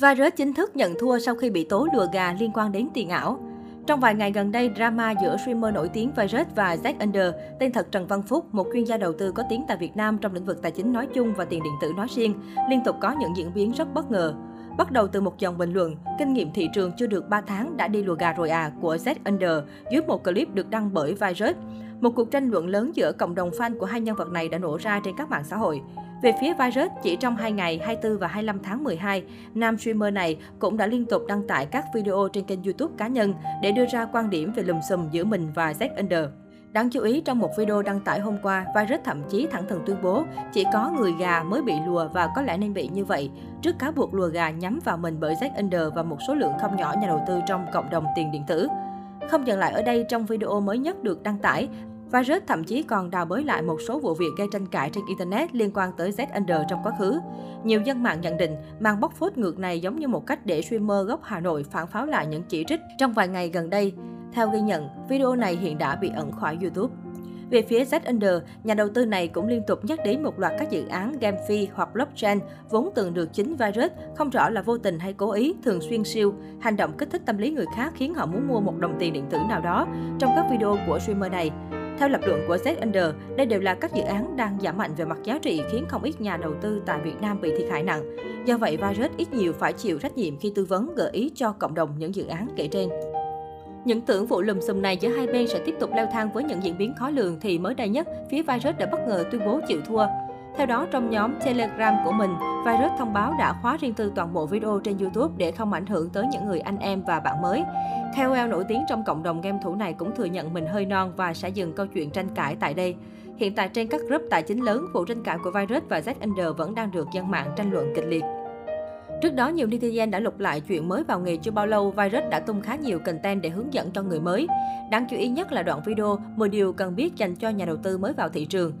Virus chính thức nhận thua sau khi bị tố lừa gà liên quan đến tiền ảo. Trong vài ngày gần đây, drama giữa streamer nổi tiếng Virus và Zack Under, tên thật Trần Văn Phúc, một chuyên gia đầu tư có tiếng tại Việt Nam trong lĩnh vực tài chính nói chung và tiền điện tử nói riêng, liên tục có những diễn biến rất bất ngờ. Bắt đầu từ một dòng bình luận, kinh nghiệm thị trường chưa được 3 tháng đã đi lùa gà rồi à của Z Under dưới một clip được đăng bởi Virus. Một cuộc tranh luận lớn giữa cộng đồng fan của hai nhân vật này đã nổ ra trên các mạng xã hội. Về phía Virus, chỉ trong 2 ngày 24 và 25 tháng 12, nam streamer này cũng đã liên tục đăng tải các video trên kênh YouTube cá nhân để đưa ra quan điểm về lùm xùm giữa mình và Zack Under. Đáng chú ý, trong một video đăng tải hôm qua, Virus thậm chí thẳng thừng tuyên bố chỉ có người gà mới bị lùa và có lẽ nên bị như vậy, trước cáo buộc lùa gà nhắm vào mình bởi Z Under và một số lượng không nhỏ nhà đầu tư trong cộng đồng tiền điện tử. Không dừng lại ở đây, trong video mới nhất được đăng tải, Virus thậm chí còn đào bới lại một số vụ việc gây tranh cãi trên Internet liên quan tới Z trong quá khứ. Nhiều dân mạng nhận định, màn bóc phốt ngược này giống như một cách để streamer gốc Hà Nội phản pháo lại những chỉ trích trong vài ngày gần đây. Theo ghi nhận, video này hiện đã bị ẩn khỏi YouTube. Về phía Z nhà đầu tư này cũng liên tục nhắc đến một loạt các dự án game phi hoặc blockchain vốn từng được chính virus, không rõ là vô tình hay cố ý, thường xuyên siêu, hành động kích thích tâm lý người khác khiến họ muốn mua một đồng tiền điện tử nào đó trong các video của streamer này. Theo lập luận của Z Under, đây đều là các dự án đang giảm mạnh về mặt giá trị khiến không ít nhà đầu tư tại Việt Nam bị thiệt hại nặng. Do vậy, Virus ít nhiều phải chịu trách nhiệm khi tư vấn gợi ý cho cộng đồng những dự án kể trên. Những tưởng vụ lùm xùm này giữa hai bên sẽ tiếp tục leo thang với những diễn biến khó lường thì mới đây nhất, phía Virus đã bất ngờ tuyên bố chịu thua. Theo đó, trong nhóm Telegram của mình, Virus thông báo đã khóa riêng tư toàn bộ video trên YouTube để không ảnh hưởng tới những người anh em và bạn mới. KOL nổi tiếng trong cộng đồng game thủ này cũng thừa nhận mình hơi non và sẽ dừng câu chuyện tranh cãi tại đây. Hiện tại trên các group tài chính lớn, vụ tranh cãi của Virus và Z vẫn đang được dân mạng tranh luận kịch liệt. Trước đó, nhiều netizen đã lục lại chuyện mới vào nghề chưa bao lâu, Virus đã tung khá nhiều content để hướng dẫn cho người mới. Đáng chú ý nhất là đoạn video 10 điều cần biết dành cho nhà đầu tư mới vào thị trường.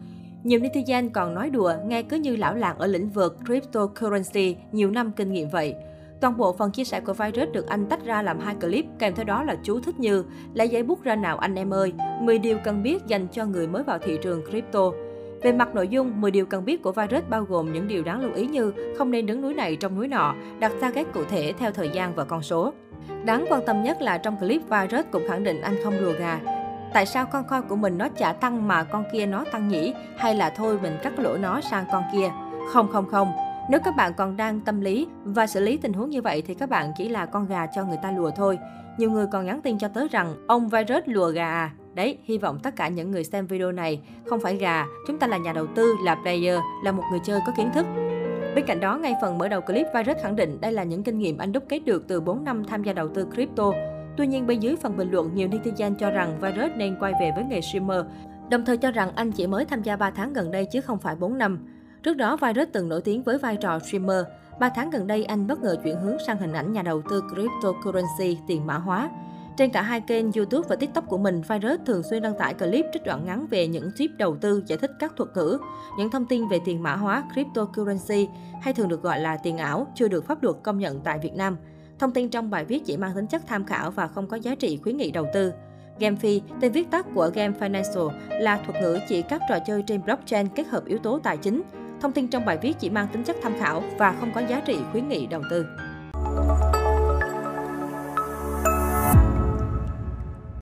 Nhiều netizen còn nói đùa, nghe cứ như lão làng ở lĩnh vực cryptocurrency, nhiều năm kinh nghiệm vậy. Toàn bộ phần chia sẻ của Virus được anh tách ra làm hai clip, kèm theo đó là chú thích như lấy giấy bút ra nào anh em ơi, 10 điều cần biết dành cho người mới vào thị trường crypto. Về mặt nội dung, 10 điều cần biết của virus bao gồm những điều đáng lưu ý như không nên đứng núi này trong núi nọ, đặt target cụ thể theo thời gian và con số. Đáng quan tâm nhất là trong clip virus cũng khẳng định anh không lùa gà. Tại sao con coi của mình nó chả tăng mà con kia nó tăng nhỉ? Hay là thôi mình cắt lỗ nó sang con kia? Không không không, nếu các bạn còn đang tâm lý và xử lý tình huống như vậy thì các bạn chỉ là con gà cho người ta lùa thôi. Nhiều người còn nhắn tin cho tớ rằng ông virus lùa gà à. Đấy, hy vọng tất cả những người xem video này không phải gà, chúng ta là nhà đầu tư, là player, là một người chơi có kiến thức. Bên cạnh đó, ngay phần mở đầu clip, Virus khẳng định đây là những kinh nghiệm anh đúc kết được từ 4 năm tham gia đầu tư crypto. Tuy nhiên, bên dưới phần bình luận, nhiều netizen cho rằng Virus nên quay về với nghề streamer, đồng thời cho rằng anh chỉ mới tham gia 3 tháng gần đây chứ không phải 4 năm. Trước đó, Virus từng nổi tiếng với vai trò streamer. 3 tháng gần đây, anh bất ngờ chuyển hướng sang hình ảnh nhà đầu tư cryptocurrency tiền mã hóa. Trên cả hai kênh YouTube và TikTok của mình, Virus thường xuyên đăng tải clip trích đoạn ngắn về những tip đầu tư, giải thích các thuật ngữ, những thông tin về tiền mã hóa, cryptocurrency hay thường được gọi là tiền ảo, chưa được pháp luật công nhận tại Việt Nam. Thông tin trong bài viết chỉ mang tính chất tham khảo và không có giá trị khuyến nghị đầu tư. GameFi, tên viết tắt của Game Financial, là thuật ngữ chỉ các trò chơi trên blockchain kết hợp yếu tố tài chính. Thông tin trong bài viết chỉ mang tính chất tham khảo và không có giá trị khuyến nghị đầu tư.